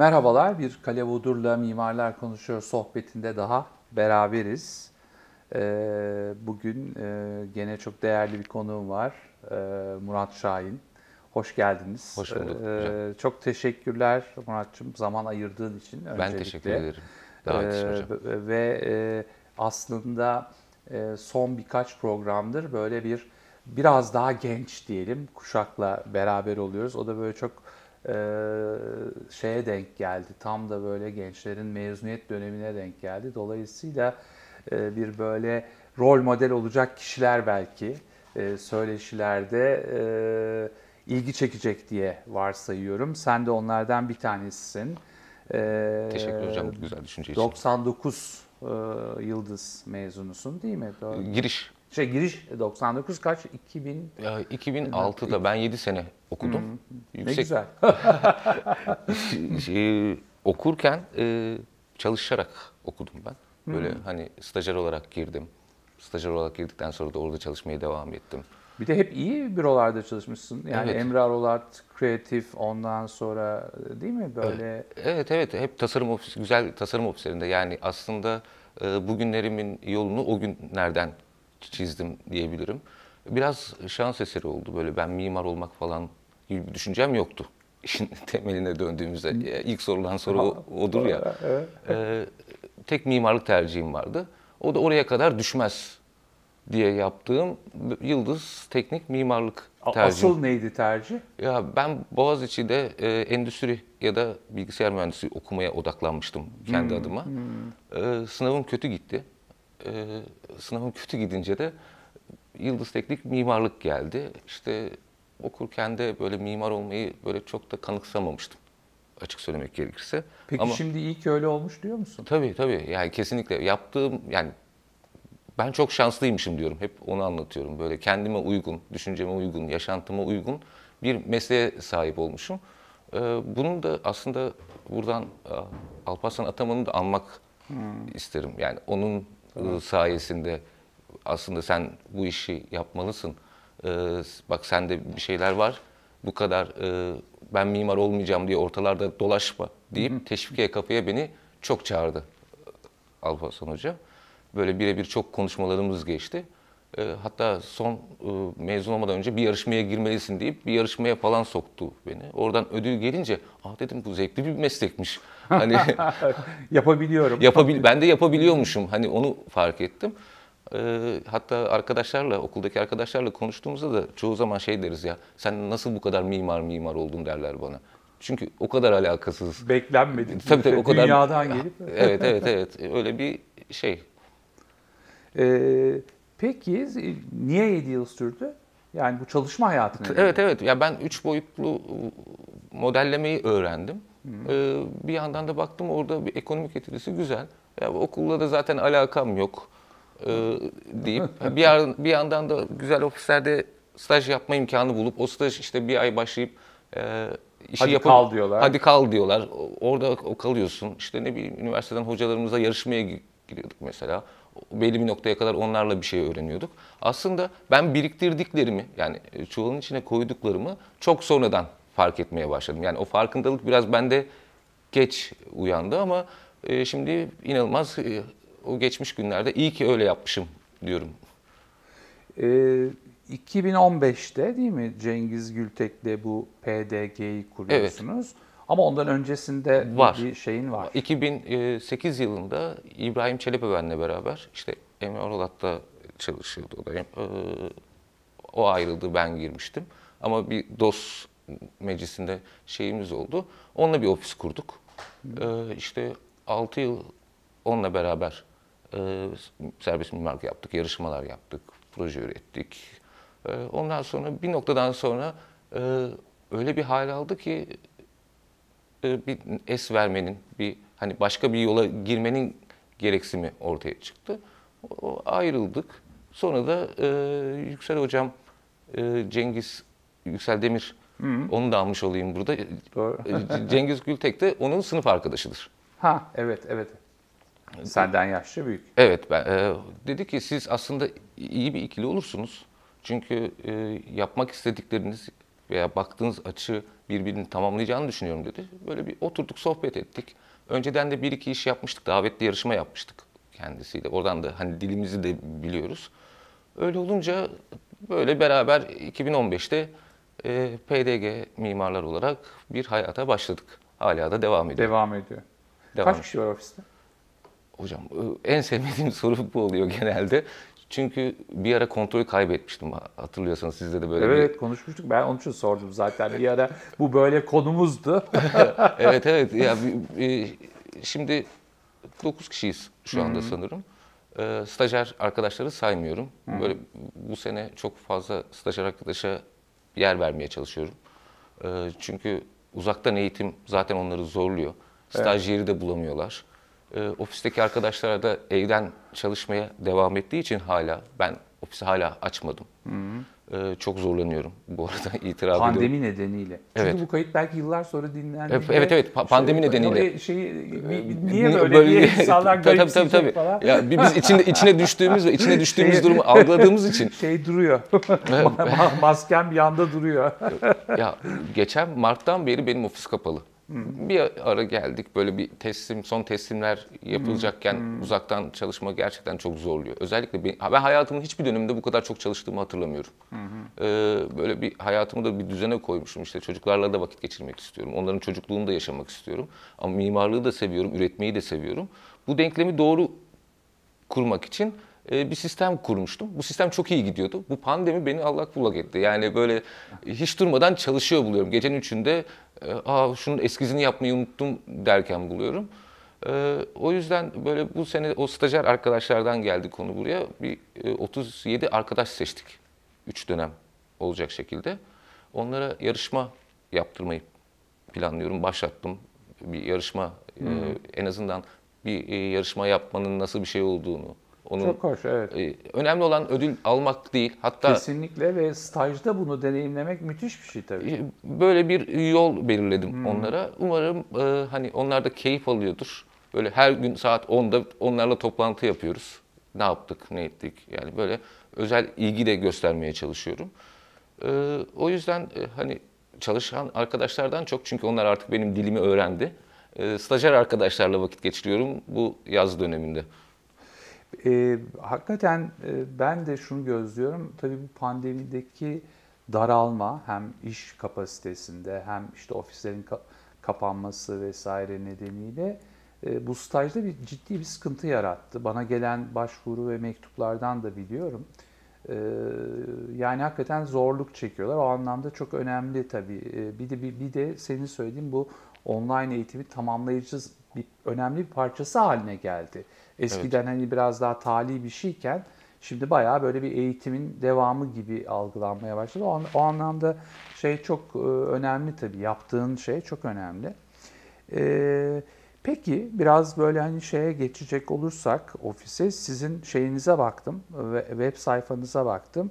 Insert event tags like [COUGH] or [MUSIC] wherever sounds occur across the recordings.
Merhabalar, bir Kale Vodur'la Mimarlar Konuşuyor sohbetinde daha beraberiz. Ee, bugün e, gene çok değerli bir konuğum var, ee, Murat Şahin. Hoş geldiniz. Hoş bulduk Ee, hocam. çok teşekkürler Murat'cığım zaman ayırdığın için Ben öncelikle. teşekkür ederim. Davet için Ee, hocam. Ve e, aslında e, son birkaç programdır böyle bir biraz daha genç diyelim kuşakla beraber oluyoruz. O da böyle çok e, şeye denk geldi. Tam da böyle gençlerin mezuniyet dönemine denk geldi. Dolayısıyla e, bir böyle rol model olacak kişiler belki e, söyleşilerde e, ilgi çekecek diye varsayıyorum. Sen de onlardan bir tanesisin. E, Teşekkür hocam güzel düşünce için. 99 e, yıldız mezunusun değil mi? Doğru. Giriş. Şey giriş 99 kaç? 2000 Ya 2006'da ben 7 sene okudum. ne Yüksek güzel. [LAUGHS] şey, okurken e, çalışarak okudum ben. Böyle hani stajyer olarak girdim. Stajyer olarak girdikten sonra da orada çalışmaya devam ettim. Bir de hep iyi bürolarda çalışmışsın. Yani Evet. Emre Arolat, Kreatif ondan sonra değil mi böyle? Evet evet hep tasarım ofisi güzel tasarım ofislerinde yani aslında e, bugünlerimin yolunu o günlerden çizdim diyebilirim. Biraz şans eseri oldu böyle ben mimar olmak falan gibi bir düşüncem yoktu. [LAUGHS] İşin temeline döndüğümüzde ilk sorulan soru o- odur ya. [LAUGHS] E, tek mimarlık tercihim vardı. O da oraya kadar düşmez diye yaptığım Yıldız Teknik Mimarlık tercihim. Asıl neydi tercih? Ya ben Boğaziçi'de e, endüstri ya da bilgisayar mühendisliği okumaya odaklanmıştım kendi adıma. E, sınavım kötü gitti. E, sınavım kötü gidince de Yıldız Teknik mimarlık geldi. İşte okurken de böyle mimar olmayı böyle çok da kanıksamamıştım açık söylemek gerekirse. Peki Ama şimdi iyi ki öyle olmuş diyor musun? tabii tabii yani kesinlikle yaptığım yani ben çok şanslıymışım diyorum. Hep onu anlatıyorum. Böyle kendime uygun, düşünceme uygun, yaşantıma uygun bir mesleğe sahip olmuşum. Ee, bunun da aslında buradan e, Alparslan Ataman'ı da anmak isterim. Yani onun e, sayesinde aslında sen bu işi yapmalısın. Ee, bak sende bir şeyler var. Bu kadar e, ben mimar olmayacağım diye ortalarda dolaşma deyip teşvikiye kapıya beni çok çağırdı. Alparslan Hoca. Böyle birebir çok konuşmalarımız geçti. E, hatta son e, mezun olmadan önce bir yarışmaya girmelisin deyip bir yarışmaya falan soktu beni. Oradan ödül gelince, ah dedim bu zevkli bir meslekmiş. Hani [LAUGHS] Yapabiliyorum. yapabil ben de yapabiliyormuşum. Hani onu fark ettim. E, hatta arkadaşlarla, okuldaki arkadaşlarla konuştuğumuzda da çoğu zaman şey deriz ya, sen nasıl bu kadar mimar mimar oldun derler bana. Çünkü o kadar alakasız. Beklenmedik. Tabii tabii o kadar. Dünyadan gelip. [LAUGHS] Evet evet evet. Öyle bir şey. Ee, peki niye 7 yıl sürdü? Yani bu çalışma hayatı ne? Evet evet. Ya ben üç boyutlu modellemeyi öğrendim. Ee, bir yandan da baktım orada bir ekonomik getirisi güzel. Ya okulla da zaten alakam yok ee, deyip [LAUGHS] bir, yan- bir yandan da güzel ofislerde staj yapma imkanı bulup o staj işte bir ay başlayıp e, işi Hadi yapıp- kal diyorlar. Hadi kal diyorlar. Orada kalıyorsun. İşte ne bileyim üniversiteden hocalarımıza yarışmaya gi- giriyorduk mesela. Belli bir noktaya kadar onlarla bir şey öğreniyorduk. Aslında ben biriktirdiklerimi yani e, çuvalın içine koyduklarımı çok sonradan fark etmeye başladım. Yani o farkındalık biraz bende geç uyandı ama e, şimdi inanılmaz e, o geçmiş günlerde iyi ki öyle yapmışım diyorum. Ee, 2015'te değil mi Cengiz Gültek'le bu PDG'yi kuruyorsunuz? Ama ondan öncesinde Var. bir şeyin var. 2008 yılında İbrahim Çelebiven'le beraber işte Emre Oralat'ta çalışıyordu o da. Ee, O ayrıldı, ben girmiştim. Ama bir DOS meclisinde şeyimiz oldu. Onunla bir ofis kurduk. Ee, işte 6 yıl onunla beraber e, serbest mimarlık yaptık, yarışmalar yaptık, proje ürettik. Ee, Ondan sonra bir noktadan sonra e, öyle bir hal aldı ki e, bir es vermenin, bir hani başka bir yola girmenin gereksimi ortaya çıktı. O, ayrıldık. Sonra da e, Yüksel Hocam, e, Cengiz Yüksel Demir, onu da almış olayım burada. Doğru. E, Cengiz Gültek de onun sınıf arkadaşıdır. Ha evet evet. Senden yaşça büyük. Evet, ben, e, dedi ki siz aslında iyi bir ikili olursunuz. Çünkü e, yapmak istedikleriniz veya baktığınız açı birbirini tamamlayacağını düşünüyorum dedi. Böyle bir oturduk sohbet ettik. Önceden de bir iki iş yapmıştık. Davetli yarışma yapmıştık kendisiyle. Oradan da hani dilimizi de biliyoruz. Öyle olunca böyle beraber 2015'te e, PDG mimarlar olarak bir hayata başladık. Hala da devam ediyor. Devam ediyor. Devam. Kaç kişi var ofiste? Hocam e, en sevmediğim [LAUGHS] soru bu oluyor genelde. Çünkü bir ara kontrolü kaybetmiştim hatırlıyorsanız sizde de böyle bir... Evet konuşmuştuk. Ben onun için sordum zaten. Bir ara bu böyle konumuzdu. [LAUGHS] evet evet. Ya, şimdi 9 kişiyiz şu anda sanırım. Ee, stajyer arkadaşları saymıyorum. Böyle bu sene çok fazla stajyer arkadaşa yer vermeye çalışıyorum. Ee, çünkü uzaktan eğitim zaten onları zorluyor. Staj yeri de bulamıyorlar. Ee, ofisteki arkadaşlar da evden çalışmaya devam ettiği için hala ben ofisi hala açmadım. Ee, çok zorlanıyorum bu arada [LAUGHS] itiraf ediyorum. Pandemi nedeniyle. Çünkü Evet. bu kayıt belki yıllar sonra dinlendi. Evet, evet, evet. Pa- pandemi nedeniyle. Şeyi, Ee, niye böyle, diye [LAUGHS] insanlar tabii, tabii, tabii, tabii. falan. Ya bi- biz içinde içine düştüğümüz ve içine [LAUGHS] düştüğümüz Şey- durumu algıladığımız için Şey duruyor. Ma- Maskem yanda duruyor. ya geçen Mart'tan beri benim ofis kapalı. Bir ara geldik böyle bir teslim son teslimler yapılacakken uzaktan çalışma gerçekten çok zorluyor. Özellikle ben, ben hayatımın hiçbir döneminde bu kadar çok çalıştığımı hatırlamıyorum. Ee, böyle bir hayatımı da bir düzene koymuşum işte çocuklarla da vakit geçirmek istiyorum. Onların çocukluğunu da yaşamak istiyorum. Ama mimarlığı da seviyorum, üretmeyi de seviyorum. Bu denklemi doğru kurmak için bir sistem kurmuştum. Bu sistem çok iyi gidiyordu. Bu pandemi beni allak bullak etti. Yani böyle hiç durmadan çalışıyor buluyorum. Gecenin üçünde e, aa şunun eskizini yapmayı unuttum derken buluyorum. E, o yüzden böyle bu sene o stajyer arkadaşlardan geldi konu buraya. Bir e, 37 arkadaş seçtik. 3 dönem olacak şekilde. Onlara yarışma yaptırmayı planlıyorum. Başlattım bir yarışma e, en azından bir e, yarışma yapmanın nasıl bir şey olduğunu. Onun Çok hoş evet. e, önemli olan ödül almak değil. Hatta Kesinlikle ve stajda bunu deneyimlemek müthiş bir şey tabii. e, böyle bir yol belirledim onlara. Umarım e, hani onlar da keyif alıyordur. Böyle her gün saat 10'da onlarla toplantı yapıyoruz. Ne yaptık, ne ettik? Yani böyle özel ilgi de göstermeye çalışıyorum. E, o yüzden e, hani çalışan arkadaşlardan çok çünkü onlar artık benim dilimi öğrendi. E, stajyer arkadaşlarla vakit geçiriyorum bu yaz döneminde. Ee, hakikaten e, ben de şunu gözlüyorum. Tabii bu pandemideki daralma hem iş kapasitesinde hem işte ofislerin ka- kapanması vesaire nedeniyle e, bu stajda bir ciddi bir sıkıntı yarattı. Bana gelen başvuru ve mektuplardan da biliyorum. Ee, yani hakikaten zorluk çekiyorlar. O anlamda çok önemli tabii. Ee, bir de bir, bir de senin söylediğin bu online eğitimi tamamlayıcı bir önemli bir parçası haline geldi. Eskiden hani biraz daha tali bir şeyken şimdi bayağı böyle bir eğitimin devamı gibi algılanmaya başladı. O, o anlamda şey çok e, önemli tabii. Yaptığın şey çok önemli. Ee, peki biraz böyle hani şeye geçecek olursak ofise sizin şeyinize baktım ve web sayfanıza baktım.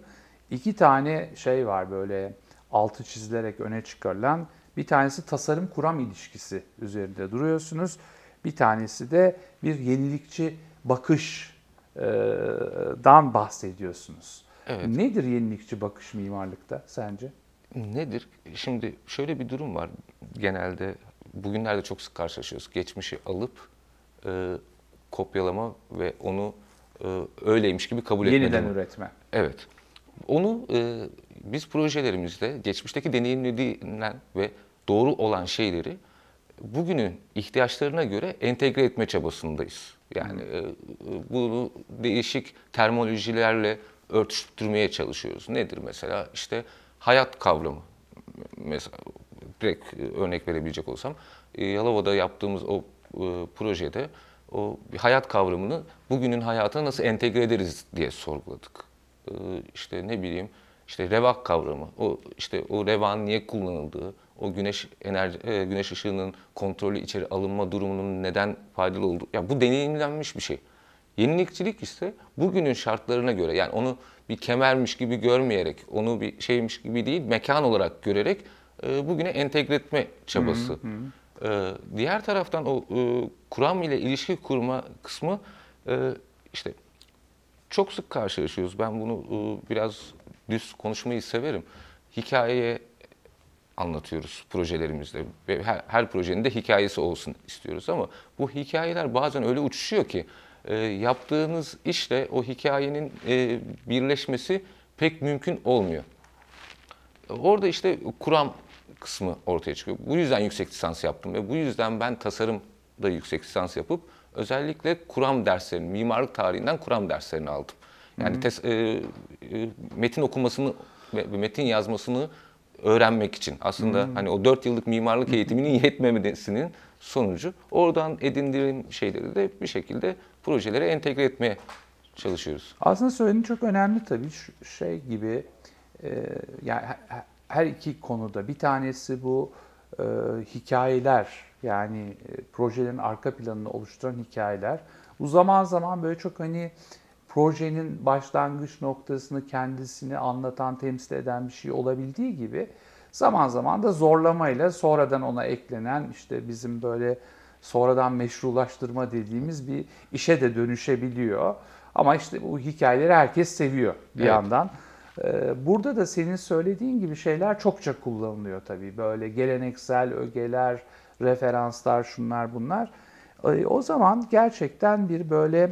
İki tane şey var böyle altı çizilerek öne çıkarılan. Bir tanesi tasarım kuram ilişkisi üzerinde duruyorsunuz. Bir tanesi de bir yenilikçi bakışdan bahsediyorsunuz. Evet. Nedir yenilikçi bakış mimarlıkta sence? Nedir? Şimdi şöyle bir durum var. Genelde bugünlerde çok sık karşılaşıyoruz. Geçmişi alıp e, kopyalama ve onu e, öyleymiş gibi kabul etme. Yeniden durumu. üretme. Evet. Onu e, biz projelerimizde geçmişteki deneyimlediğinden ve doğru olan şeyleri bugünün ihtiyaçlarına göre entegre etme çabasındayız. Yani e, e, bunu değişik terminolojilerle örtüştürmeye çalışıyoruz. Nedir mesela? İşte hayat kavramı. Mesela direkt e, örnek verebilecek olsam e, Yalova'da yaptığımız o e, projede o hayat kavramını bugünün hayatına nasıl entegre ederiz diye sorguladık. E, işte ne bileyim işte revak kavramı, o işte o revan niye kullanıldığı, o güneş enerji e, güneş ışığının kontrolü içeri alınma durumunun neden faydalı olduğu. Ya bu deneyimlenmiş bir şey. Yenilikçilik ise bugünün şartlarına göre yani onu bir kemermiş gibi görmeyerek, onu bir şeymiş gibi değil, mekan olarak görerek e, bugüne entegre etme çabası. E, diğer taraftan o e, kuram ile ilişki kurma kısmı e, işte çok sık karşılaşıyoruz. Ben bunu e, biraz düz konuşmayı severim. Hikayeye anlatıyoruz projelerimizde ve her, her projenin de hikayesi olsun istiyoruz ama bu hikayeler bazen öyle uçuşuyor ki e, yaptığınız işle o hikayenin e, birleşmesi pek mümkün olmuyor. Orada işte kuram kısmı ortaya çıkıyor. Bu yüzden yüksek lisans yaptım ve bu yüzden ben tasarımda yüksek lisans yapıp özellikle kuram derslerini, mimarlık tarihinden kuram derslerini aldım. Yani tes, e, e, metin okumasını ve metin yazmasını öğrenmek için aslında hmm. hani o 4 yıllık mimarlık eğitiminin yetmemesinin sonucu oradan edindiğim şeyleri de bir şekilde projelere entegre etmeye çalışıyoruz. Aslında söylediğin çok önemli tabii Şu şey gibi e, yani her iki konuda bir tanesi bu e, hikayeler yani e, projelerin arka planını oluşturan hikayeler. Bu zaman zaman böyle çok hani projenin başlangıç noktasını kendisini anlatan, temsil eden bir şey olabildiği gibi zaman zaman da zorlamayla sonradan ona eklenen işte bizim böyle sonradan meşrulaştırma dediğimiz bir işe de dönüşebiliyor. Ama işte bu hikayeleri herkes seviyor bir evet. yandan. Ee, burada da senin söylediğin gibi şeyler çokça kullanılıyor tabii. Böyle geleneksel ögeler, referanslar, şunlar bunlar. Ee, o zaman gerçekten bir böyle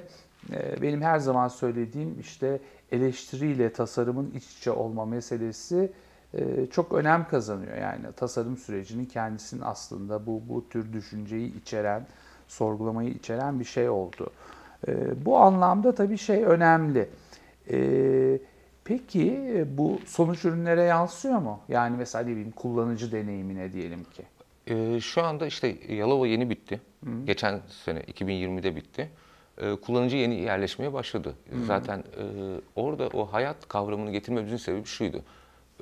benim her zaman söylediğim işte eleştiriyle tasarımın iç içe olma meselesi e, çok önem kazanıyor. Yani tasarım sürecinin kendisinin aslında bu, bu tür düşünceyi içeren, sorgulamayı içeren bir şey oldu. E, bu anlamda tabii şey önemli. Peki bu sonuç ürünlere yansıyor mu? Yani mesela ne bileyim kullanıcı deneyimine diyelim ki. Şu anda işte Yalova yeni bitti. Hı. Geçen sene 2020'de bitti. E, kullanıcı yeni yerleşmeye başladı. Hmm. Zaten e, orada o hayat kavramını getirmemizin sebebi şuydu.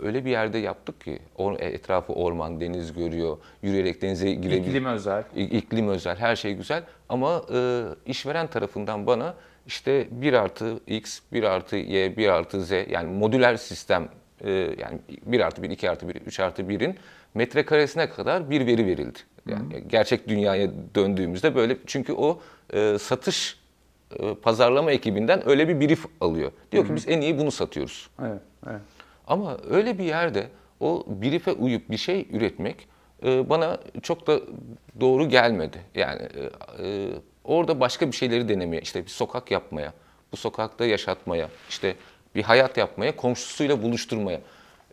Öyle bir yerde yaptık ki or, e, etrafı orman, deniz görüyor, yürüyerek denize girebilir. İklim özel. İklim özel, her şey güzel. Ama e, işveren tarafından bana işte 1 artı X, 1 artı Y, 1 artı Z yani modüler sistem e, yani 1 artı 1, 2 artı 1, 3 artı 1'in metrekaresine kadar bir veri verildi. Yani hmm. gerçek dünyaya döndüğümüzde böyle çünkü o e, satış pazarlama ekibinden öyle bir brief alıyor. Diyor Hı-hı. ki biz en iyi bunu satıyoruz. Evet, evet. Ama öyle bir yerde o brief'e uyup bir şey üretmek e, bana çok da doğru gelmedi. Yani e, e, orada başka bir şeyleri denemeye, işte bir sokak yapmaya, bu sokakta yaşatmaya, işte bir hayat yapmaya, komşusuyla buluşturmaya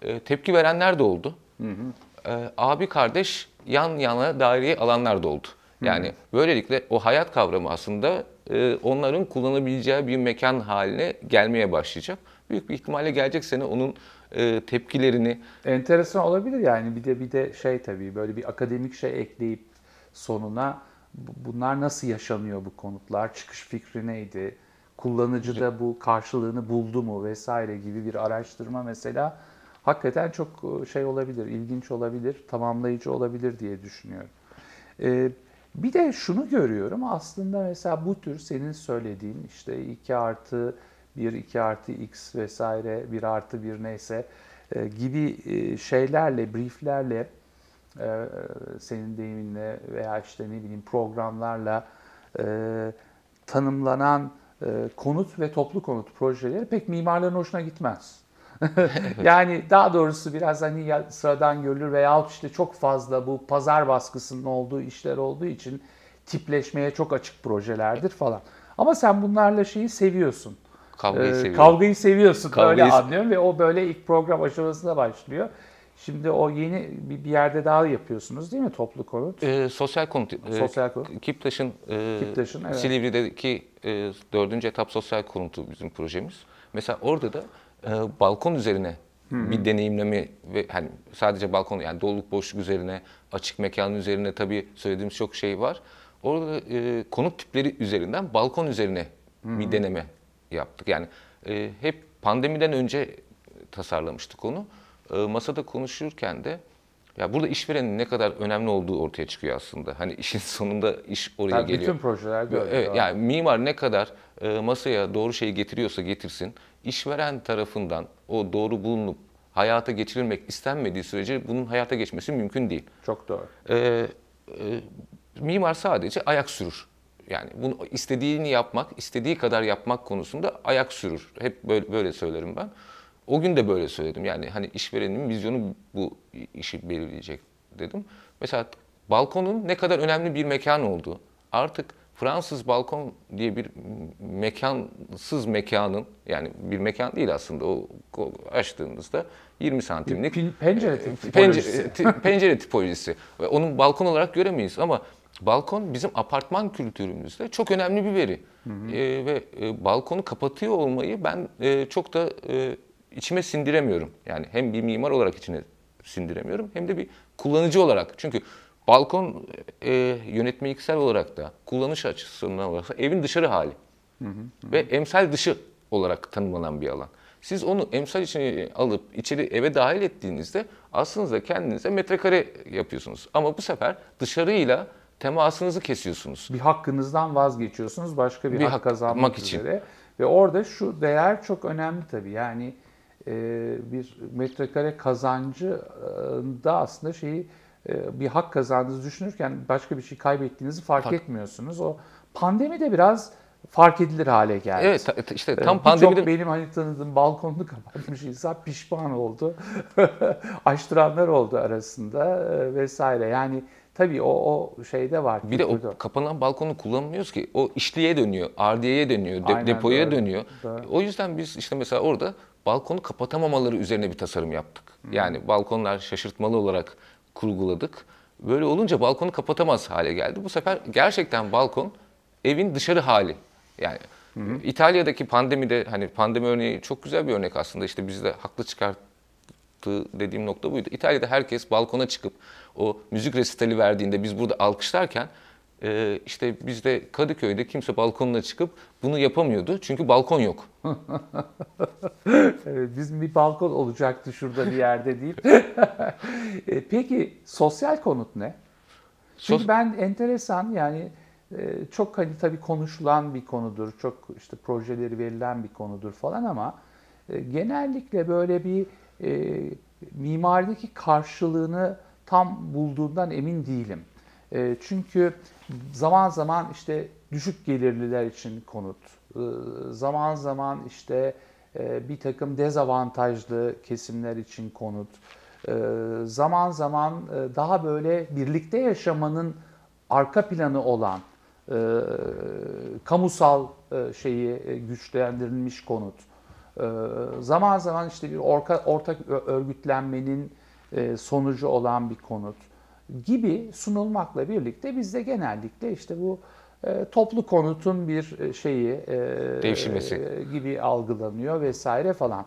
e, tepki verenler de oldu. Hı hı. E, abi kardeş yan yana daireyi alanlar da oldu. Yani hı hı. böylelikle o hayat kavramı aslında e, onların kullanabileceği bir mekan haline gelmeye başlayacak. Büyük bir ihtimalle gelecek sene onun e, tepkilerini... Enteresan olabilir yani bir de bir de şey tabii böyle bir akademik şey ekleyip sonuna bunlar nasıl yaşanıyor bu konutlar, çıkış fikri neydi, kullanıcı da bu karşılığını buldu mu vesaire gibi bir araştırma mesela hakikaten çok e, şey olabilir, ilginç olabilir, tamamlayıcı olabilir diye düşünüyorum. Ee, bir de şunu görüyorum aslında mesela bu tür senin söylediğin işte 2 artı 1, 2 artı x vesaire 1 artı 1 neyse e, gibi e, şeylerle, brieflerle e, senin deyiminle veya işte ne bileyim programlarla tanımlanan konut ve toplu konut projeleri pek mimarların hoşuna gitmez. [LAUGHS] yani daha doğrusu biraz hani sıradan görülür veya işte çok fazla bu pazar baskısının olduğu işler olduğu için tipleşmeye çok açık projelerdir falan. Ama sen bunlarla şeyi seviyorsun. Kavgayı ee, seviyorum. Kavgayı seviyorsun Kavgayı öyle anlıyorum ve o böyle ilk program aşamasında başlıyor. Şimdi o yeni bir, yerde daha yapıyorsunuz değil mi toplu konut? E, sosyal konut. E, sosyal konut. Kiptaş'ın, e, Kiptaş'ın evet. Silivri'deki e, dördüncü etap sosyal konutu bizim projemiz. Mesela orada da e, balkon üzerine Hı-hı. bir deneyimleme ve hani sadece balkon yani doluluk boşluk üzerine, açık mekanın üzerine tabii söylediğimiz çok şey var. Orada e, konut tipleri üzerinden balkon üzerine Hı-hı. bir deneme yaptık. Yani e, hep pandemiden önce tasarlamıştık onu. E, masada konuşurken de ya burada işverenin ne kadar önemli olduğu ortaya çıkıyor aslında. Hani işin sonunda iş oraya Tabii geliyor. Bütün projelerde öyle. Evet, yani mimar ne kadar e, masaya doğru şeyi getiriyorsa getirsin işveren tarafından o doğru bulunup hayata geçirilmek istenmediği sürece bunun hayata geçmesi mümkün değil. Çok doğru. Ee, e, mimar sadece ayak sürür. Yani bunu istediğini yapmak, istediği kadar yapmak konusunda ayak sürür. Hep böyle, böyle söylerim ben. o gün de böyle söyledim. Yani hani işverenin vizyonu bu işi belirleyecek dedim. Mesela balkonun ne kadar önemli bir mekan olduğu. Artık Fransız balkon diye bir mekansız mekanın yani bir mekan değil aslında o, açtığınızda 20 santimlik Pin- pencere tipolojisi. pencere, pencere tipolojisi. Ve Onun balkon olarak göremeyiz ama balkon bizim apartman kültürümüzde çok önemli bir veri. Ee, ve e, balkonu kapatıyor olmayı ben e, çok da e, içime sindiremiyorum. Yani hem bir mimar olarak içine sindiremiyorum hem de bir kullanıcı olarak. Çünkü balkon e, yönetmeliksel olarak da kullanış açısından olarak da evin dışarı hali. Ve emsal dışı olarak tanımlanan bir alan. Siz onu emsal içine alıp içeri eve dahil ettiğinizde aslında kendinize metrekare yapıyorsunuz. Ama bu sefer dışarıyla temasınızı kesiyorsunuz. bir hakkınızdan vazgeçiyorsunuz başka bir, Bir hak hak kazanmak için. üzere. Ve orada şu değer çok önemli tabii. Yani e, bir metrekare kazancı e, da aslında şeyi bir hak kazandığınızı düşünürken başka bir şey kaybettiğinizi fark Fark- etmiyorsunuz. O pandemi de biraz fark edilir hale geldi. Evet ta- işte Ee, tam birçok pandemide benim hani tanıdığım balkonunu [LAUGHS] kapatmış insan pişman oldu. [LAUGHS] Açtıranlar oldu arasında e, vesaire. Yani tabii o, o şeyde var. bir de o kapanan balkonu kullanmıyoruz ki. O işliğe dönüyor, ardiyeye dönüyor, de- Aynen, depoya doğru, dönüyor. doğru. O yüzden biz işte mesela orada balkonu kapatamamaları üzerine bir tasarım yaptık. Yani balkonlar şaşırtmalı olarak kurguladık. Böyle olunca balkonu kapatamaz hale geldi. Bu sefer gerçekten balkon evin dışarı hali. Yani İtalya'daki pandemide hani pandemi örneği çok güzel bir örnek aslında. İşte bizde haklı çıkarttığı dediğim nokta buydu. İtalya'da herkes balkona çıkıp o müzik resitali verdiğinde biz burada alkışlarken e, işte bizde Kadıköy'de kimse balkonuna çıkıp bunu yapamıyordu. Çünkü balkon yok. [LAUGHS] Evet, bizim bir balkon olacaktı şurada bir yerde değil. [LAUGHS] E, Peki sosyal konut ne? Çünkü Sos- ben enteresan yani e, çok hani tabii konuşulan bir konudur, çok işte projeleri verilen bir konudur falan ama e, genellikle böyle bir e, mimarideki karşılığını tam bulduğundan emin değilim. E, çünkü zaman zaman işte düşük gelirliler için konut, e, zaman zaman işte e, bir takım dezavantajlı kesimler için konut, e, zaman zaman e, daha böyle birlikte yaşamanın arka planı olan e, kamusal şeyi güçlendirilmiş konut. Zaman zaman işte bir ortak örgütlenmenin sonucu olan bir konut gibi sunulmakla birlikte bizde genellikle işte bu e, toplu konutun bir e, şeyi e, Devşirmesi. gibi algılanıyor vesaire falan.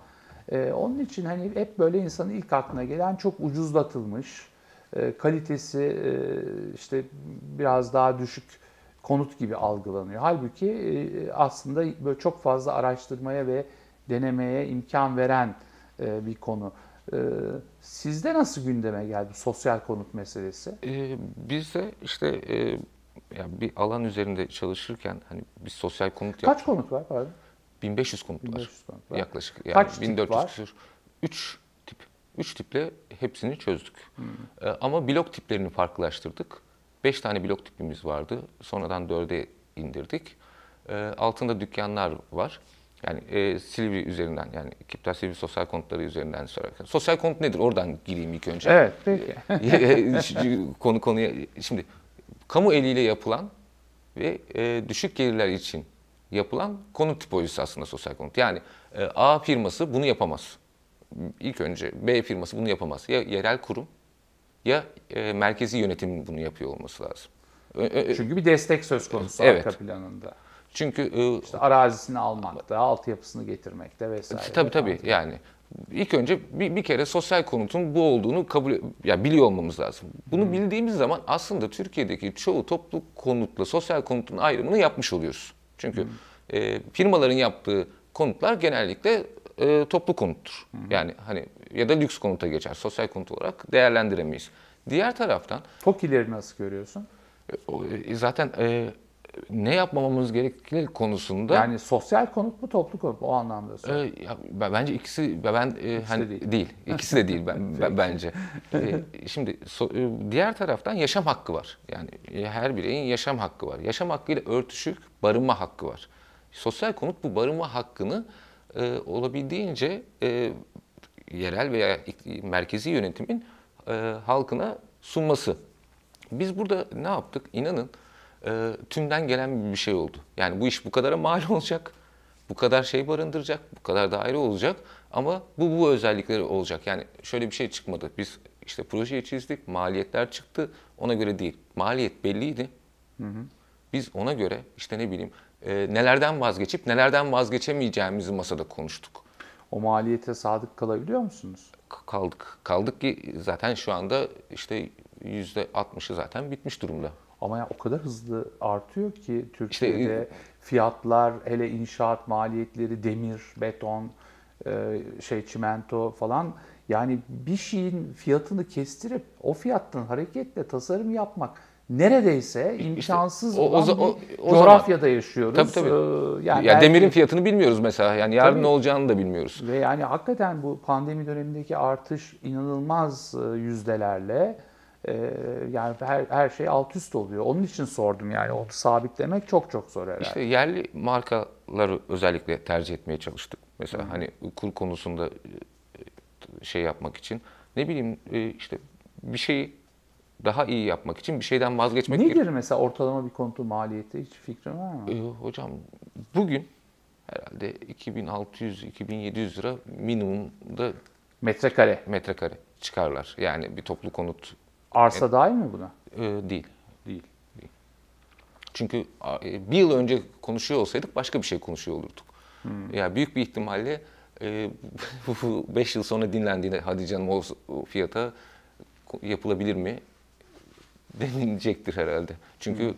Onun için hani hep böyle insanın ilk aklına gelen çok ucuzlatılmış, kalitesi işte biraz daha düşük konut gibi algılanıyor. Halbuki aslında böyle çok fazla araştırmaya ve denemeye imkan veren bir konu. E, Sizde nasıl gündeme geldi sosyal konut meselesi? Ee, biz de işte e, yani bir alan üzerinde çalışırken hani biz sosyal konut yaptık. Kaç konut var pardon? 1500 konut var. 1500 konut var. Yaklaşık. Yani Kaç tip 1400 var? küsur. 3 tip. 3 tiple hepsini çözdük. Hmm. Ee, ama blok tiplerini farklılaştırdık. 5 tane blok tipimiz vardı. Sonradan 4'e indirdik. Ee, altında dükkanlar var. Yani e, Silivri üzerinden yani Kiptal Silivri sosyal konutları üzerinden sorarken. Sosyal konut nedir? Oradan gireyim ilk önce. Evet peki. [LAUGHS] konu konuya şimdi kamu eliyle yapılan ve e, düşük gelirler için yapılan konut tipolojisi aslında sosyal konut. Yani e, A firması bunu yapamaz. İlk önce B firması bunu yapamaz. Ya yerel kurum ya e, merkezi yönetimin bunu yapıyor olması lazım. Çünkü bir destek söz konusu Evet. arka planında. Çünkü e, İşte arazisini almakta, altyapısını getirmekte vesaire. Tabii tabii yani ilk önce bir, bir kere sosyal konutun bu olduğunu kabul ya biliyor olmamız lazım. Bunu bildiğimiz zaman aslında Türkiye'deki çoğu toplu konutla sosyal konutun ayrımını yapmış oluyoruz. Çünkü e, firmaların yaptığı konutlar genellikle e, toplu konuttur. Yani hani ya da lüks konuta geçer. Sosyal konut olarak değerlendiremeyiz. Diğer taraftan TOKİ'leri nasıl görüyorsun? e, e, zaten e, ne yapmamamız gerektiği konusunda Yani sosyal konut mu toplu konut mu? O anlamda söylüyorum. ya ben- bence ikisi ben e, hani değil. değil. İkisi de değil ben, [LAUGHS] ben- bence. Ee, şimdi so- e, diğer taraftan yaşam hakkı var. Yani e, her bireyin yaşam hakkı var. Yaşam hakkıyla örtüşük barınma hakkı var. Sosyal konut bu barınma hakkını e, olabildiğince e, yerel veya merkezi yönetimin e, halkına sunması. Biz burada ne yaptık? İnanın e, tümden gelen bir şey oldu. Yani bu iş bu kadara mal [LAUGHS] olacak, bu kadar şey barındıracak, bu kadar daire olacak ama bu bu özellikleri olacak. Yani şöyle bir şey çıkmadı. Biz işte projeyi çizdik, maliyetler çıktı. Ona göre değil. Maliyet belliydi. Hı hı. Biz ona göre işte ne bileyim e, nelerden vazgeçip nelerden vazgeçemeyeceğimizi masada konuştuk. O maliyete sadık kalabiliyor musunuz? Kaldık. Kaldık ki zaten şu anda işte yüzde 60'ı zaten bitmiş durumda. Ama ya o kadar hızlı artıyor ki Türkiye'de işte, fiyatlar, hele inşaat maliyetleri, demir, beton, e, şey çimento falan yani bir şeyin fiyatını kestirip o fiyattan hareketle tasarım yapmak neredeyse imkansız işte, o, olan o, o, o coğrafyada zaman, yaşıyoruz. Tabii tabii. Ee, yani ya belki, demirin fiyatını bilmiyoruz mesela. Yani yarın tabii, ne olacağını da bilmiyoruz. Ve yani hakikaten bu pandemi dönemindeki artış inanılmaz e, yüzdelerle e, yani her, her şey alt üst oluyor. Onun için sordum yani onu sabitlemek çok çok zor herhalde. İşte yerli markaları özellikle tercih etmeye çalıştık. Mesela hmm. hani kur konusunda e, şey yapmak için ne bileyim işte bir şeyi daha iyi yapmak için bir şeyden vazgeçmek Nedir gibi. mesela ortalama bir konutun maliyeti? Hiç fikrin var mı? Ee, hocam bugün herhalde 2600-2700 lira minimumda metrekare metrekare çıkarlar. Yani bir toplu konut. Arsa e, dahil mi buna? E, değil. Değil. değil. Çünkü e, bir yıl önce konuşuyor olsaydık başka bir şey konuşuyor olurduk. Hmm. Ya yani büyük bir ihtimalle 5 e, [LAUGHS] yıl sonra dinlendiğinde hadi canım o, o fiyata yapılabilir mi? denilecektir herhalde. Çünkü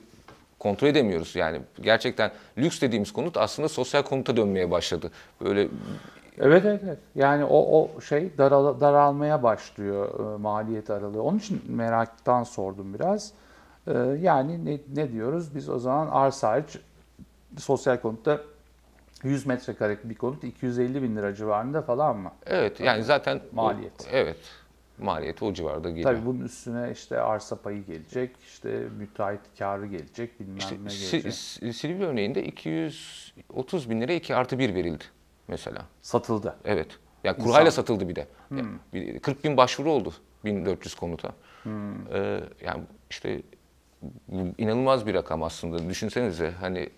kontrol edemiyoruz. Yani gerçekten lüks dediğimiz konut aslında sosyal konuta dönmeye başladı. Böyle Evet evet evet. Yani o o şey daral, daralmaya başlıyor e, maliyet aralığı. Onun için meraktan sordum biraz. E, yani ne, ne diyoruz? Biz o zaman arsa hariç sosyal konutta 100 metrekarelik bir konut 250 bin lira civarında falan mı? Evet yani zaten maliyet. O, evet maliyeti o civarda geliyor. Tabii bunun üstüne işte arsa payı gelecek, işte müteahhit karı gelecek, bilmem işte, ne gelecek. Silivri örneğinde 230 bin lira 2 artı 1 verildi mesela. Satıldı. Evet. Yani kurayla İnsan. satıldı bir de. Hmm. Yani 40 bin başvuru oldu 1400 konuta. Hmm. Ee, yani işte inanılmaz bir rakam aslında. Düşünsenize hani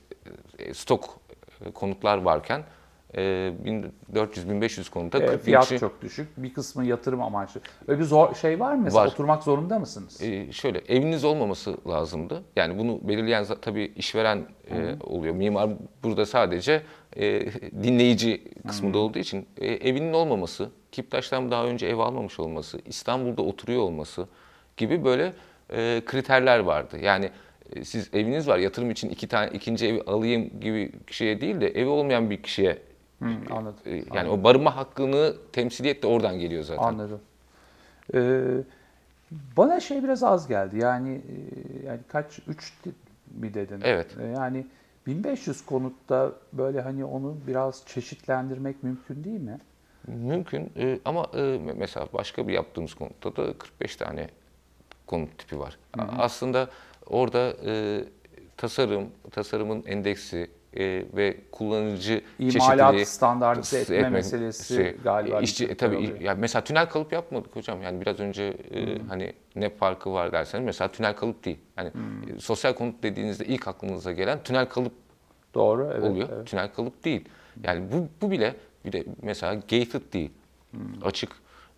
e, stok e, konutlar varken 1400-1500 e, konuta. E, fiyat kişi... çok düşük. Bir kısmı yatırım amaçlı. Öyle bir zor şey var mı? Mesela var. oturmak zorunda mısınız? E, şöyle eviniz olmaması lazımdı. Yani bunu belirleyen tabii işveren e, oluyor. Mimar burada sadece e, dinleyici kısmında Hı. olduğu için e, evinin olmaması, Kiptaş'tan daha önce ev almamış olması, İstanbul'da oturuyor olması gibi böyle e, kriterler vardı. Yani e, siz eviniz var yatırım için iki tane ikinci evi alayım gibi kişiye değil de evi olmayan bir kişiye Hmm, anladım. Yani anladım. o barınma hakkını temsiliyet de oradan geliyor zaten. Anladım. Ee, bana şey biraz az geldi. Yani e, yani kaç 3 mi dedin? Evet. Ee, yani 1500 konutta böyle hani onu biraz çeşitlendirmek mümkün değil mi? Mümkün ee, ama e, mesela başka bir yaptığımız konutta da 45 tane konut tipi var. Hı hı. Aslında orada e, tasarım, tasarımın endeksi, e, ve kullanıcı İmalat çeşitliliği standartize etme, etme meselesi şey, galiba. Işçi, e, tabii ya mesela tünel kalıp yapmadık hocam. Yani biraz önce e, hmm. hani ne farkı var derseniz mesela tünel kalıp değil. Hani hmm. E, sosyal konut dediğinizde ilk aklınıza gelen tünel kalıp Doğru, evet, oluyor. Evet. Tünel kalıp değil. Yani bu, bu bile bir de mesela gated değil. Hmm. Açık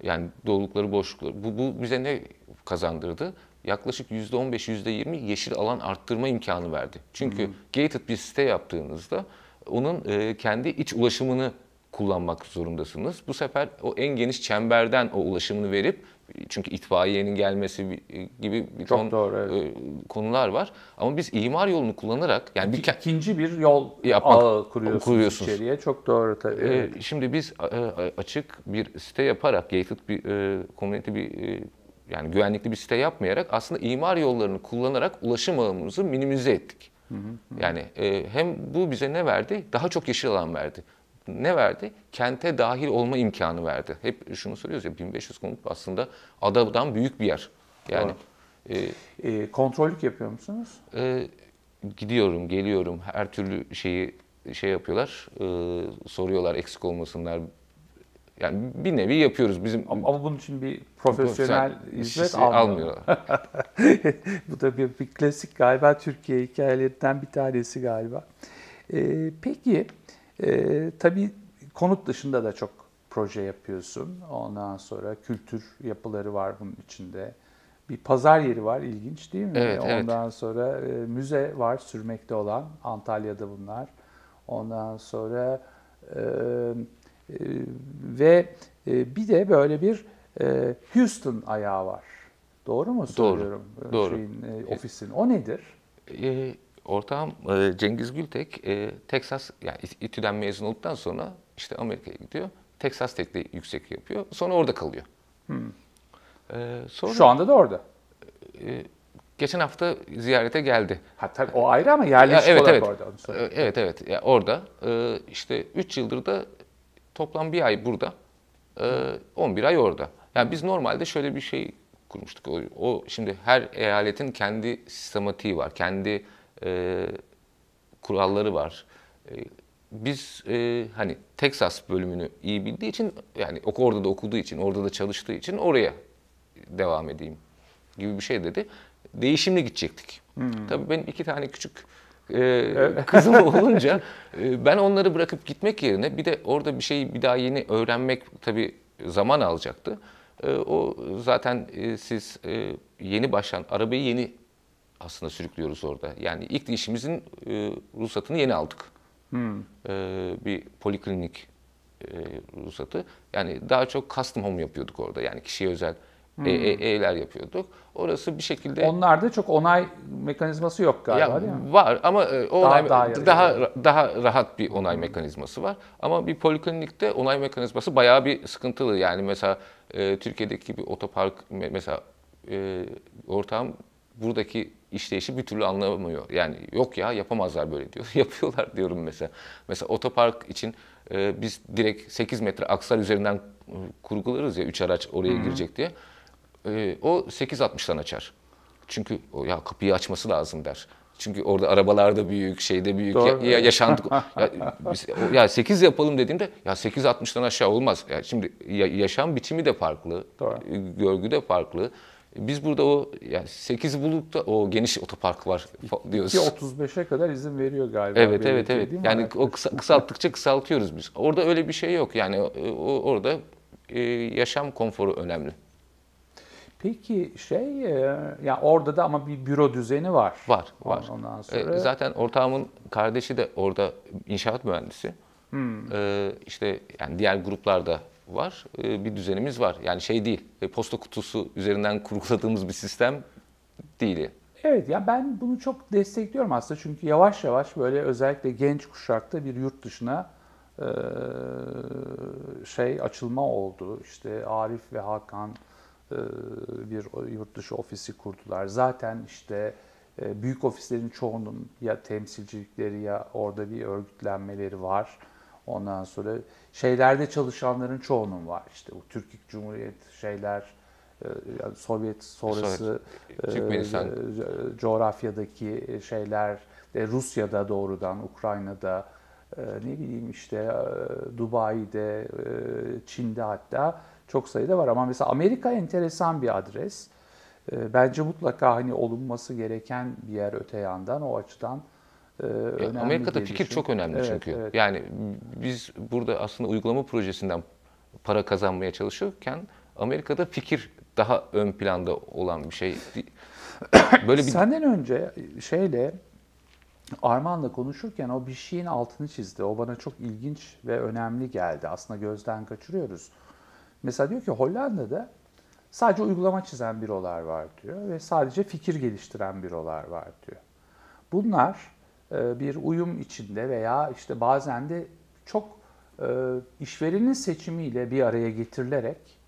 yani dolulukları, boşlukları. Bu, bu bize ne kazandırdı? Yaklaşık %15, %20 yeşil alan arttırma imkanı verdi. Çünkü hmm. gated bir site yaptığınızda onun e, kendi iç ulaşımını kullanmak zorundasınız. Bu sefer o en geniş çemberden o ulaşımını verip çünkü itfaiyenin gelmesi gibi bir Çok ton doğru, evet. E, konular var. Ama biz imar yolunu kullanarak yani bir ikinci bir yol yapmak, ağı kuruyorsunuz, kuruyorsunuz içeriye. Çok doğru tabii. Evet. Şimdi biz açık bir site yaparak gated bir community bir yani güvenlikli bir site yapmayarak aslında imar yollarını kullanarak ulaşım ağımızı minimize ettik. Hı hı. Yani e, hem bu bize ne verdi? Daha çok yeşil alan verdi. Ne verdi? Kente dahil olma imkanı verdi. Hep şunu soruyoruz ya 1500 konut aslında adadan büyük bir yer. Yani e, e, kontrollük yapıyor musunuz? E, gidiyorum, geliyorum. Her türlü şeyi şey yapıyorlar, e, soruyorlar eksik olmasınlar. Yani bir nevi yapıyoruz. Bizim Ama, ama bunun için bir profesyonel hizmet almıyor. almıyorlar. [LAUGHS] Bu da bir, bir klasik galiba Türkiye hikayelerinden bir tanesi galiba. Ee, peki e, tabii konut dışında da çok proje yapıyorsun. Ondan sonra kültür yapıları var bunun içinde. Bir pazar yeri var ilginç değil mi? Evet, evet. Ondan sonra e, müze var sürmekte olan Antalya'da bunlar. Ondan sonra e, ve e, bir de böyle bir e, Houston ayağı var. Doğru mu söylüyorum? E, doğru. Şeyin, e, ofisin. O nedir? E, ortağım Cengiz Gültek, Texas, yani İTÜ'den mezun olduktan sonra işte Amerika'ya gidiyor. Texas Tech'te yüksek yapıyor. Sonra orada kalıyor. E, sonra Şu anda da orada. e, geçen hafta ziyarete geldi. Ha tabii o ayrı ama yerleşik Ya, evet, olarak evet. orada. Onu söyleyeyim. Evet evet. Ya orada e, işte 3 yıldır da toplam bir ay burada. e, 11 ay orada. Yani biz normalde şöyle bir şey kurmuştuk. O, o şimdi her eyaletin kendi sistematiği var. Kendi e, kuralları var. E, biz e, hani Texas bölümünü iyi bildiği için yani orada da okuduğu için, orada da çalıştığı için oraya devam edeyim gibi bir şey dedi. Değişimli gidecektik. Tabii benim iki tane küçük e, [LAUGHS] kızım olunca e, ben onları bırakıp gitmek yerine bir de orada bir şeyi bir daha yeni öğrenmek tabii zaman alacaktı. E, o zaten e, siz e, yeni başlan arabayı yeni aslında sürüklüyoruz orada. Yani ilk işimizin e, ruhsatını yeni aldık. E, bir poliklinik e, ruhsatı. Yani daha çok custom home yapıyorduk orada. Yani kişiye özel e, e- evler yapıyorduk. Orası bir şekilde Onlarda çok onay mekanizması yok galiba ya, değil mi? var ama e, o Daha- onay daha daha daha, rahat bir onay mekanizması var. Ama bir poliklinikte onay mekanizması bayağı bir sıkıntılı. Yani mesela e, Türkiye'deki bir otopark me- mesela e, ortağım buradaki işleyişi bir türlü anlamıyor. Yani yok ya yapamazlar böyle diyor. [LAUGHS] Yapıyorlar diyorum mesela. Mesela otopark için e, biz direkt 8 metre aksar üzerinden e, kurgularız ya 3 araç oraya girecek diye. E, o 8.60'dan açar. Çünkü o ya kapıyı açması lazım der. Çünkü orada arabalar da büyük, şeyde büyük, Doğru, ya, ya yaşantı ya, biz- ya 8 yapalım dediğimde ya 8.60'dan aşağı olmaz. Ya şimdi ya- yaşam biçimi de farklı, Doğru. e, görgü de farklı. Biz burada o yani 8 bulup da o geniş otopark var diyoruz. Ki 35'e kadar izin veriyor galiba. Evet evet evet. Yani o kısa- kısalttıkça kısaltıyoruz biz. Orada öyle bir şey yok. Yani o- orada e, yaşam konforu önemli. Peki şey, e, ya orada da ama bir büro düzeni var. Var, var. Ondan E, sonra zaten ortağımın kardeşi de orada inşaat mühendisi. Hmm. E, işte yani diğer gruplarda var. E, bir düzenimiz var. Yani şey değil. e, posta kutusu üzerinden kurguladığımız bir sistem değil. Evet ya ben bunu çok destekliyorum aslında çünkü yavaş yavaş böyle özellikle genç kuşakta bir yurt dışına e, şey açılma oldu. İşte Arif ve Hakan e, bir yurt dışı ofisi kurdular. Zaten işte e, büyük ofislerin çoğunun ya temsilcilikleri ya orada bir örgütlenmeleri var. Ondan sonra şeylerde çalışanların çoğunun var. İşte bu Türk Cumhuriyet şeyler e, yani Sovyet sonrası Sovyet, e, co- coğrafyadaki şeyler de Rusya'da doğrudan, Ukrayna'da, e, ne bileyim işte e, Dubai'de, e, Çin'de hatta çok sayıda var. Ama mesela Amerika enteresan bir adres. E, Bence mutlaka hani olunması gereken bir yer öte yandan o açıdan e, önemli Amerika'da fikir çok önemli Evet, çünkü. evet. Yani biz burada aslında uygulama projesinden para kazanmaya çalışırken Amerika'da fikir daha ön planda olan bir şey. [COUGHS] Böyle bir Senden önce şeyle Arman'la konuşurken o bir şeyin altını çizdi. O bana çok ilginç ve önemli geldi. Aslında gözden kaçırıyoruz. Mesela diyor ki Hollanda'da sadece uygulama çizen bürolar var diyor ve sadece fikir geliştiren bürolar var diyor. Bunlar e, bir uyum içinde veya işte bazen de çok e, işverenin seçimiyle bir araya getirilerek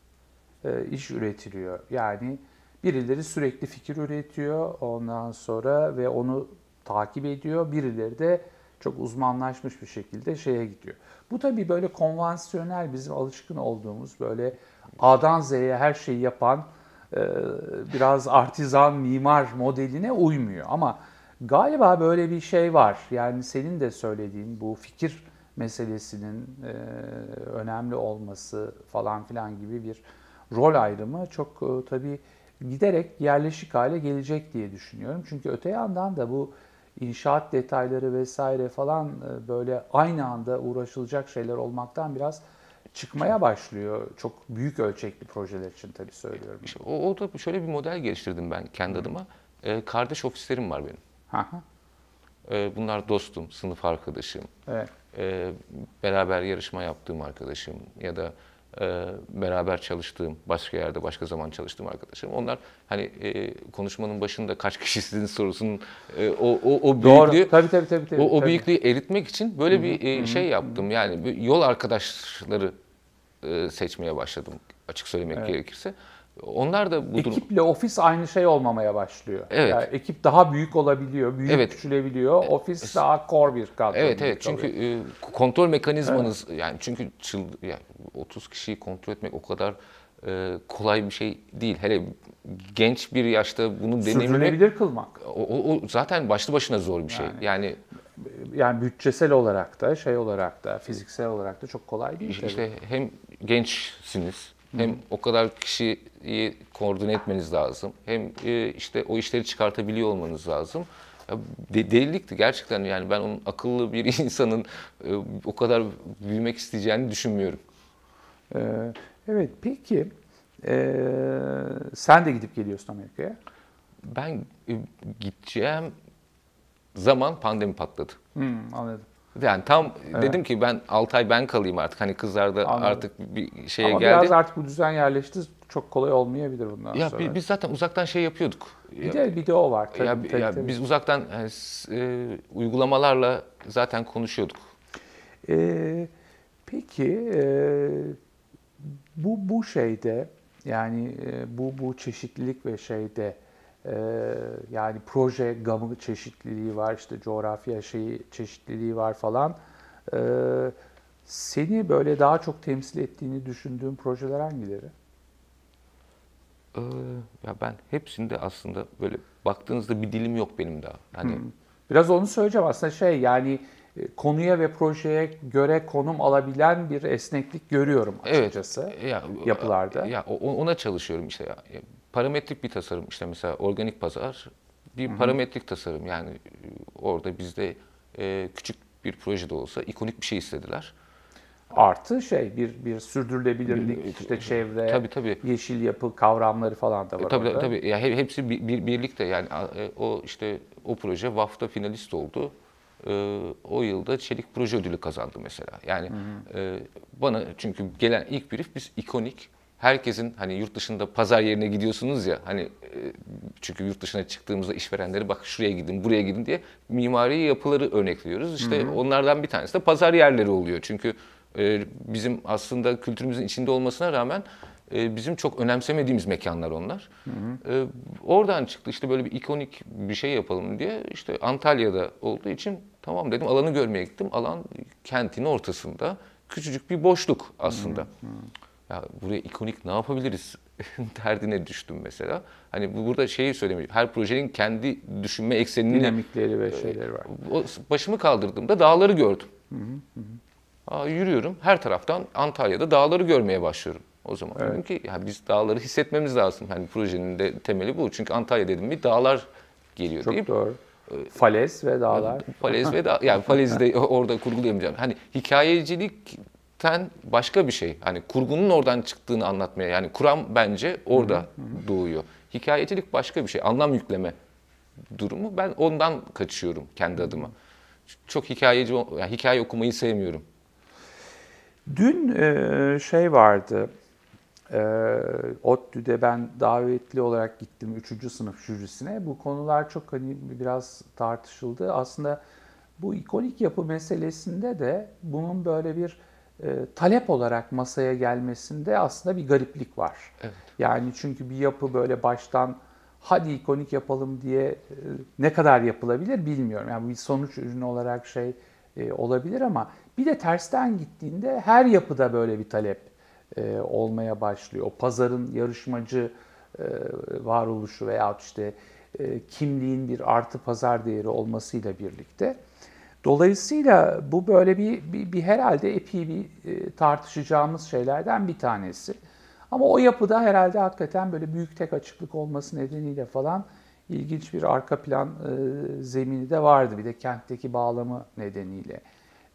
e, iş üretiliyor. Yani birileri sürekli fikir üretiyor ondan sonra ve onu takip ediyor. Birileri de çok uzmanlaşmış bir şekilde şeye gidiyor. Bu tabii böyle konvansiyonel bizim alışkın olduğumuz böyle A'dan Z'ye her şeyi yapan e, biraz artizan mimar modeline uymuyor. Ama Galiba böyle bir şey var. Yani senin de söylediğin bu fikir meselesinin e, önemli olması falan filan gibi bir rol ayrımı çok e, tabii giderek yerleşik hale gelecek diye düşünüyorum. Çünkü öte yandan da bu inşaat detayları vesaire falan e, böyle aynı anda uğraşılacak şeyler olmaktan biraz çıkmaya başlıyor. Çok büyük ölçekli projeler için tabii söylüyorum. İşte o, o da şöyle bir model geliştirdim ben kendi adıma. Ee, kardeş ofislerim var benim. Aha, Ee, bunlar dostum, sınıf arkadaşım, evet. e, beraber yarışma yaptığım arkadaşım ya da e, beraber çalıştığım, başka yerde başka zaman çalıştığım arkadaşım. Onlar hani e, konuşmanın başında kaç kişisiniz sorusunun e, o, o, o Doğru. büyüklüğü Tabii tabii tabii. tabii, o, o tabii. büyüklüğü eritmek için böyle bir e, şey yaptım. Yani yol arkadaşları e, seçmeye başladım açık söylemek gerekirse. Onlar da bu durum Ekiple ofis aynı şey olmamaya başlıyor. Evet. Yani ekip daha büyük olabiliyor, büyük Evet. küçülebiliyor. Ofis daha core bir kadro. Evet evet çünkü e, kontrol mekanizmanız yani çünkü çıl, yani 30 kişiyi kontrol etmek o kadar e, kolay bir şey değil. Hele genç bir yaşta bunu deneyimlemek sürdürülebilir kılmak. o, o- o zaten başlı başına zor bir şey. Yani, Yani bütçesel olarak da, şey olarak da, fiziksel olarak da çok kolay değil. tabii. işte hem gençsiniz hem o kadar kişiyi koordine etmeniz lazım. Hem e, işte o işleri çıkartabiliyor olmanız lazım. De, delilikti gerçekten yani ben onun akıllı bir [LAUGHS] insanın e, o kadar büyümek isteyeceğini düşünmüyorum. Ee, evet, peki ee, sen de gidip geliyorsun Amerika'ya. Ben e, gideceğim zaman pandemi patladı. Hmm, anladım. Yani tam dedim ki ben 6 ay ben kalayım artık. Hani kızlar da Anladım. artık bir şeye Ama geldi. biraz artık bu düzen yerleşti. Çok kolay olmayabilir bundan Ya sonra. bi- biz zaten uzaktan şey yapıyorduk. bir de bir de o var. Tabii, ya, tabii, ya tabii. biz uzaktan yani, e, uygulamalarla zaten konuşuyorduk. Ee, peki e, bu bu şeyde yani e, bu bu çeşitlilik ve şeyde e, yani proje gamı çeşitliliği var işte coğrafya şeyi çeşitliliği var falan. E, seni böyle daha çok temsil ettiğini düşündüğün projeler hangileri? Ee, ya ben hepsinde aslında böyle baktığınızda bir dilim yok benim daha. Hani Biraz onu söyleyeceğim aslında şey yani e, konuya ve projeye göre konum alabilen bir esneklik görüyorum Evet. açıkçası. ya, yapılarda. Ya ona çalışıyorum işte ya. Parametrik bir tasarım işte mesela organik pazar bir parametrik tasarım yani e, orada bizde e, küçük bir projede olsa ikonik bir şey istediler. Artı şey bir bir sürdürülebilirlik işte çevre, Tabii, tabii. yeşil yapı kavramları falan da var E, Tabii orada. tabii. Ya he- hepsi bir, bir- birlikte yani e, o işte o proje WAF'ta finalist oldu. Ee, o yılda Çelik Proje Ödülü kazandı mesela. Yani e, bana çünkü gelen ilk brief biz ikonik herkesin hani yurt dışında pazar yerine gidiyorsunuz ya hani e, çünkü yurt dışına çıktığımızda işverenleri bak şuraya gidin buraya gidin diye mimari yapıları örnekliyoruz. İşte onlardan bir tanesi de pazar yerleri oluyor. Çünkü e, bizim aslında kültürümüzün içinde olmasına rağmen e, bizim çok önemsemediğimiz mekanlar onlar. E, oradan çıktı işte böyle bir ikonik bir şey yapalım diye işte Antalya'da olduğu için tamam dedim alanı görmeye gittim. Alan kentin ortasında küçücük bir boşluk aslında. Ya buraya ikonik ne yapabiliriz [LAUGHS] derdine düştüm mesela. Hani bu burada şeyi söylemiş. Her projenin kendi düşünme eksenini dinamikleri ve şeyleri var. o başımı kaldırdığımda dağları gördüm. Aa, yürüyorum her taraftan Antalya'da dağları görmeye başlıyorum. O zaman dedim ki ya biz dağları hissetmemiz lazım. Hani projenin de temeli bu. Çünkü Antalya dedim mi dağlar geliyor Çok deyip doğru. Falez ve dağlar. Falez ve dağ, yani falezi de [LAUGHS] orada kurgulayamayacağım. Hani hikayecilikten başka bir şey. Hani kurgunun oradan çıktığını anlatmaya yani kuram bence orada doğuyor. Hikayecilik başka bir şey. Anlam yükleme durumu. Ben ondan kaçıyorum kendi adıma. Çok hikayeci, yani hikaye okumayı sevmiyorum. Dün e, şey vardı. E, ODTÜ'de ben davetli olarak gittim 3. sınıf jürisine. Bu konular çok hani biraz tartışıldı. Aslında bu ikonik yapı meselesinde de bunun böyle bir e, talep olarak masaya gelmesinde aslında bir gariplik var. Evet. Yani çünkü bir yapı böyle baştan hadi ikonik yapalım diye e, ne kadar yapılabilir bilmiyorum. Yani bir sonuç ürünü olarak şey e, olabilir ama bir de tersten gittiğinde her yapıda böyle bir talep e, olmaya başlıyor. O pazarın yarışmacı e, varoluşu veyahut işte e, kimliğin bir artı pazar değeri olmasıyla birlikte. Dolayısıyla bu böyle bir, bir, bir herhalde epey bir e, tartışacağımız şeylerden bir tanesi. Ama o yapıda herhalde hakikaten böyle büyük tek açıklık olması nedeniyle falan ilginç bir arka plan e, zemini de vardı. Bir de kentteki bağlamı nedeniyle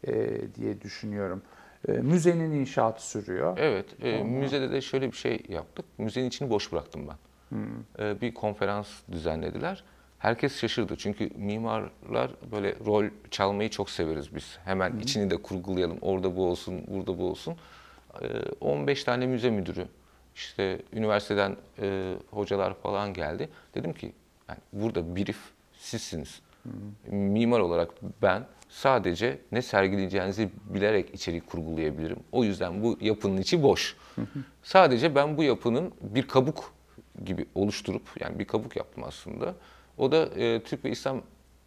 e, diye düşünüyorum. E, müzenin inşaatı sürüyor. Evet, e, müzede de şöyle bir şey yaptık. Müzenin içini boş bıraktım ben. Hmm. E, bir konferans düzenlediler. Herkes şaşırdı çünkü mimarlar böyle rol çalmayı çok severiz biz. Hemen hmm. içini de kurgulayalım. Orada bu olsun, burada bu olsun. E, 15 tane müze müdürü, işte üniversiteden e, hocalar falan geldi. Dedim ki yani burada brief sizsiniz. Hmm. Mimar olarak ben sadece ne sergileyeceğinizi bilerek içerik kurgulayabilirim. O yüzden bu yapının içi boş. sadece ben bu yapının bir kabuk gibi oluşturup yani bir kabuk yaptım aslında. O da e, Türk ve İslam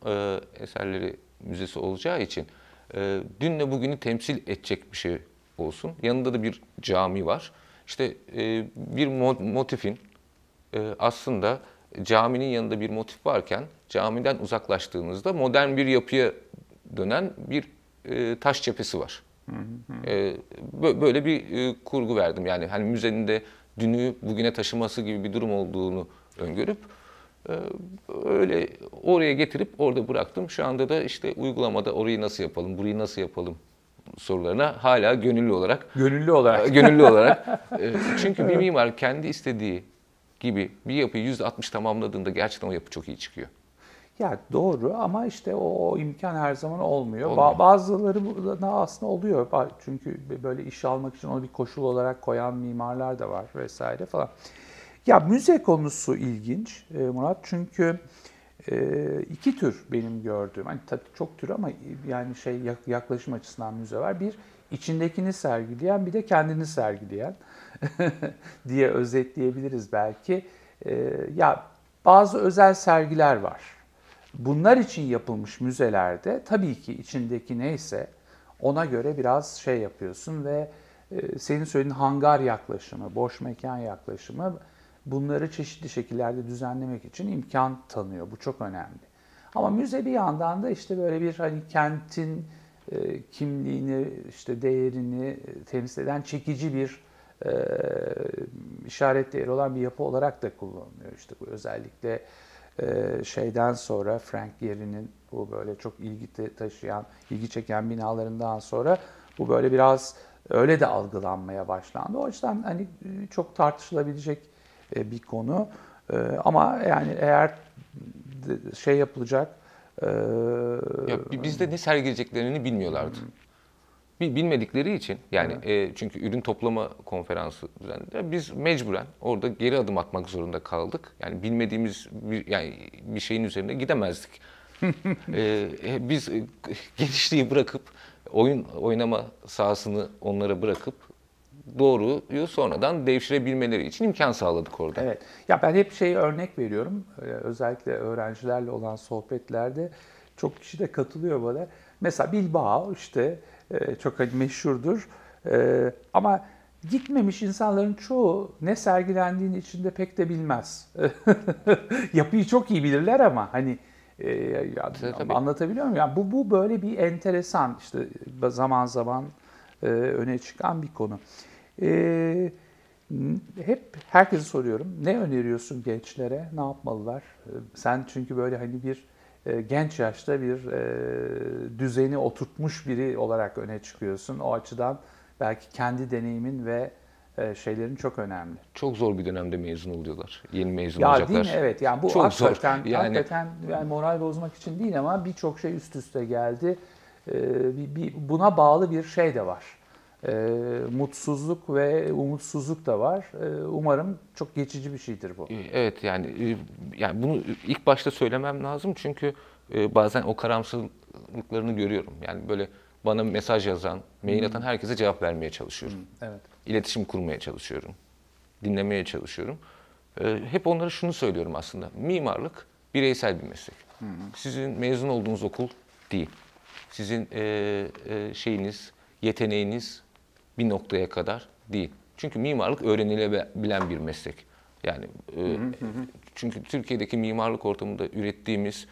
e, eserleri müzesi olacağı için e, dünle bugünü temsil edecek bir şey olsun. Yanında da bir cami var. İşte e, bir motifin e, aslında caminin yanında bir motif varken camiden uzaklaştığınızda modern bir yapıya dönen bir e, taş cephesi var. Hı. E, böyle bir e, kurgu verdim. Yani hani müzenin de dünü bugüne taşıması gibi bir durum olduğunu öngörüp öyle oraya getirip orada bıraktım. Şu anda da işte uygulamada orayı nasıl yapalım, burayı nasıl yapalım sorularına hala gönüllü olarak gönüllü olarak gönüllü olarak [LAUGHS] e, çünkü bir mimar kendi istediği gibi bir yapıyı %60 tamamladığında gerçekten o yapı çok iyi çıkıyor. Ya doğru ama işte o, imkan her zaman olmuyor. olmuyor. Bazıları aslında oluyor. Çünkü böyle iş almak için onu bir koşul olarak koyan mimarlar da var vesaire falan. Ya müze konusu ilginç e, Murat çünkü e, iki tür benim gördüğüm. Hani tabii çok tür ama yani şey yaklaşım açısından müze var. Bir içindekini sergileyen bir de kendini sergileyen [LAUGHS] diye özetleyebiliriz belki. E, ya bazı özel sergiler var Bunlar için yapılmış müzelerde tabii ki içindeki neyse ona göre biraz şey yapıyorsun ve e, senin söylediğin hangar yaklaşımı, boş mekan yaklaşımı bunları çeşitli şekillerde düzenlemek için imkan tanıyor. Bu çok önemli. Ama müze bir yandan da işte böyle bir hani kentin e, kimliğini, işte değerini temsil eden çekici bir e, işaret değeri olan bir yapı olarak da kullanılıyor. İşte bu özellikle ee, şeyden sonra Frank Gehry'nin bu böyle çok ilgi taşıyan, ilgi çeken binalarından sonra bu böyle biraz öyle de algılanmaya başlandı. O yüzden hani e, çok tartışılabilecek e, bir konu. E, ama yani eğer şey yapılacak ya bizde ne sergileyeceklerini bilmiyorlardı. Bilmedikleri için yani evet. e, çünkü ürün toplama konferansı düzenlediler. Biz mecburen orada geri adım atmak zorunda kaldık. Yani bilmediğimiz bir, yani bir şeyin üzerine gidemezdik. [LAUGHS] e, biz e, genişliği bırakıp oyun oynama sahasını onlara bırakıp doğruyu sonradan devşirebilmeleri için imkan sağladık orada. Evet. Ya ben hep şey örnek veriyorum. Ee, özellikle öğrencilerle olan sohbetlerde çok kişi de katılıyor bana. Mesela Bilbao işte e, çok hani meşhurdur. E, ama gitmemiş insanların çoğu ne sergilendiğini içinde pek de bilmez. [LAUGHS] Yapıyı çok iyi bilirler ama hani e, ya, Tabii. anlatabiliyor muyum? Yani bu bu böyle bir enteresan işte zaman zaman öne çıkan bir konu. Hep herkese soruyorum. Ne öneriyorsun gençlere? Ne yapmalılar? Sen çünkü böyle hani bir e, genç yaşta bir e, düzeni oturtmuş biri olarak öne çıkıyorsun. O açıdan belki kendi deneyimin ve e, şeylerin çok önemli. Çok zor bir dönemde mezun oluyorlar. Yeni mezun ya olacaklar. Değil mi? Evet. Yani bu çok hakikaten, zor. Yani... hakikaten yani moral bozmak için değil ama birçok şey üst üste geldi. Bir, buna bağlı bir şey de var e, mutsuzluk ve umutsuzluk da var. E, umarım çok geçici bir şeydir bu. Evet yani e, yani bunu ilk başta söylemem lazım çünkü e, bazen o karamsarlıklarını görüyorum. Yani böyle bana mesaj yazan, mail atan herkese cevap vermeye çalışıyorum. Evet. İletişim kurmaya çalışıyorum. Dinlemeye çalışıyorum. E, hep onlara şunu söylüyorum aslında. Mimarlık bireysel bir meslek. Hı hı. Sizin mezun olduğunuz okul değil. Sizin e, e, şeyiniz, yeteneğiniz, bir noktaya kadar değil. Çünkü mimarlık öğrenilebilen bir meslek. Yani e, çünkü Türkiye'deki mimarlık ortamında ürettiğimiz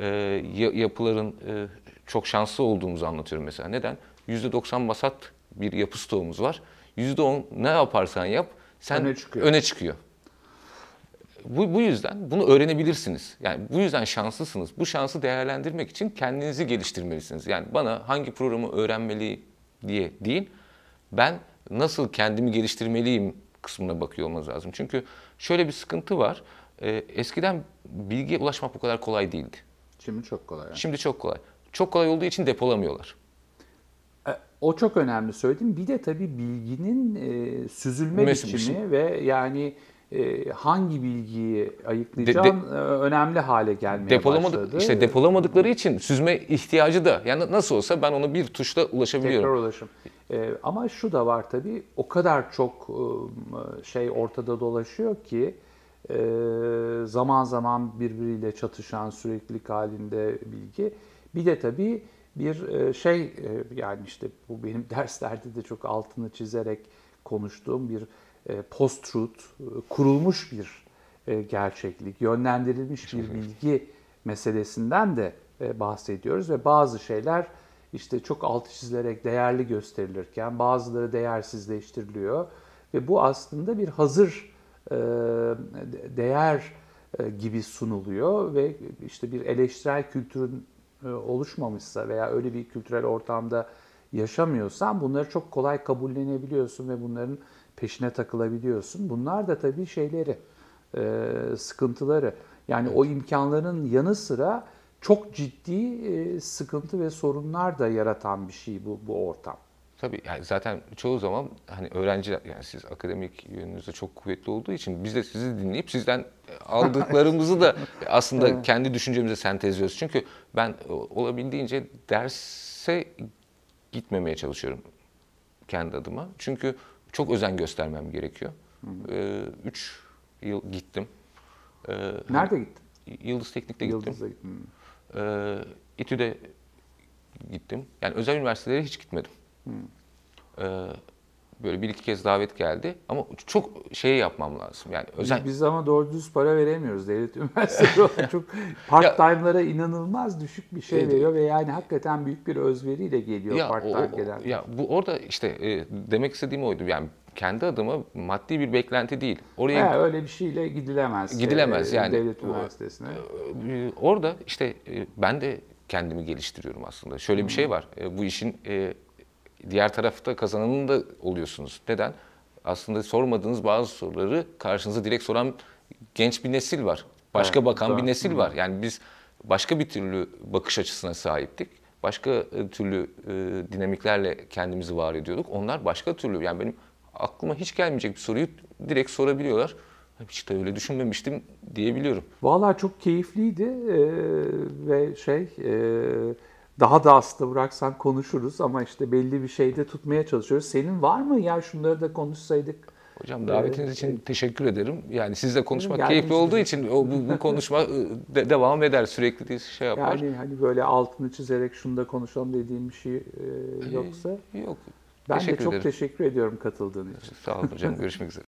e, ya- yapıların e, çok şanslı olduğumuzu anlatıyorum mesela. Neden? %90 basat bir yapı stoğumuz var. %10 ne yaparsan yap sen Öne çıkıyor. öne çıkıyor. Bu, bu yüzden bunu öğrenebilirsiniz. Yani bu yüzden şanslısınız. Bu şansı değerlendirmek için kendinizi geliştirmelisiniz. Yani bana hangi programı öğrenmeli diye değil, ben nasıl kendimi geliştirmeliyim kısmına bakıyor olmanız lazım. Çünkü şöyle bir sıkıntı var. Ee, eskiden bilgiye ulaşmak bu kadar kolay değildi. Şimdi çok kolay. yani. Şimdi çok kolay. Çok kolay olduğu için depolamıyorlar. E, O çok önemli söyledim. Bir de tabii bilginin e, süzülme Mes- biçimi ve yani e, hangi bilgiyi ayıklayacağın e, önemli hale gelmeye Depolamadık, başladı. işte depolamadıkları için süzme ihtiyacı da. Yani nasıl olsa ben ona bir tuşla ulaşabiliyorum. Tekrar ulaşım. E, ama şu da var tabii o kadar çok e, şey ortada dolaşıyor ki e, zaman zaman birbiriyle çatışan süreklilik halinde bilgi. Bir de tabii bir e, şey e, yani işte bu benim [LAUGHS] derslerde de çok altını çizerek konuştuğum bir e, post-truth, kurulmuş bir gerçeklik, yönlendirilmiş bir bilgi meselesinden de bahsediyoruz ve bazı şeyler işte çok altı çizilerek değerli gösterilirken bazıları değersizleştiriliyor ve bu aslında bir hazır de- değer gibi sunuluyor ve işte bir eleştirel kültürün oluşmamışsa veya öyle bir kültürel ortamda yaşamıyorsan bunları çok kolay kabullenebiliyorsun ve bunların peşine takılabiliyorsun. Bunlar da tabii şeyleri, e, sıkıntıları. Yani o imkanların yanı sıra çok ciddi e, sıkıntı ve sorunlar da yaratan bir şey bu, bu ortam. Tabii yani zaten çoğu zaman hani öğrenciler yani siz akademik yönünüzde çok kuvvetli olduğu için biz de sizi dinleyip sizden aldıklarımızı da [LAUGHS] aslında kendi düşüncemize sentezliyoruz. Çünkü ben e, olabildiğince derse gitmemeye çalışıyorum kendi adıma. Çünkü çok özen göstermem gerekiyor. Ee, üç yıl gittim. Ee, Nerede gittin? Yıldız Teknik'te gittim. Yıldız'a gittin. Ee, İTÜ'de gittim. Yani özel üniversitelere hiç gitmedim. Ee, böyle bir iki kez davet geldi ama çok şey yapmam lazım. Yani özel Biz, biz ama doğru düz para veremiyoruz devlet üniversiteleri. [LAUGHS] Çok part time'lara inanılmaz düşük bir şey Evet. veriyor ve yani hakikaten büyük bir özveriyle geliyor ya, part time gelen. ya bu orada işte e, demek istediğim oydu. Yani kendi adıma maddi bir beklenti değil. Oraya Ha, öyle bir şeyle gidilemez. Gidilemez e, yani. Devlet üniversitesine. Ee, Orada işte e, ben de kendimi geliştiriyorum aslında. Şöyle bir Hmm. şey var. E, Bu işin e, diğer tarafta kazananın da oluyorsunuz. Neden? Aslında sormadığınız bazı soruları karşınıza direkt soran genç bir nesil var. Başka Evet, bakan doğru. bir nesil var. Yani biz başka bir türlü bakış açısına sahiptik. Başka e, türlü e, dinamiklerle kendimizi var ediyorduk. Onlar başka türlü. Yani benim aklıma hiç gelmeyecek bir soruyu direkt sorabiliyorlar. Hiç de öyle düşünmemiştim diyebiliyorum. Vallahi çok keyifliydi e, ve şey e, daha da aslında bıraksan konuşuruz ama işte belli bir şeyde tutmaya çalışıyoruz. Senin var mı ya şunları da konuşsaydık? Hocam davetiniz için teşekkür ederim. Yani sizle konuşmak keyifli olduğu için. o bu, bu konuşma e, de- devam eder sürekli diye şey yapar. Yani hani böyle altını çizerek şunu da konuşalım dediğim bir şey e, yoksa. Yok. Ben de teşekkür çok ederim. teşekkür ediyorum katıldığın için. Sağ olun hocam. Görüşmek üzere.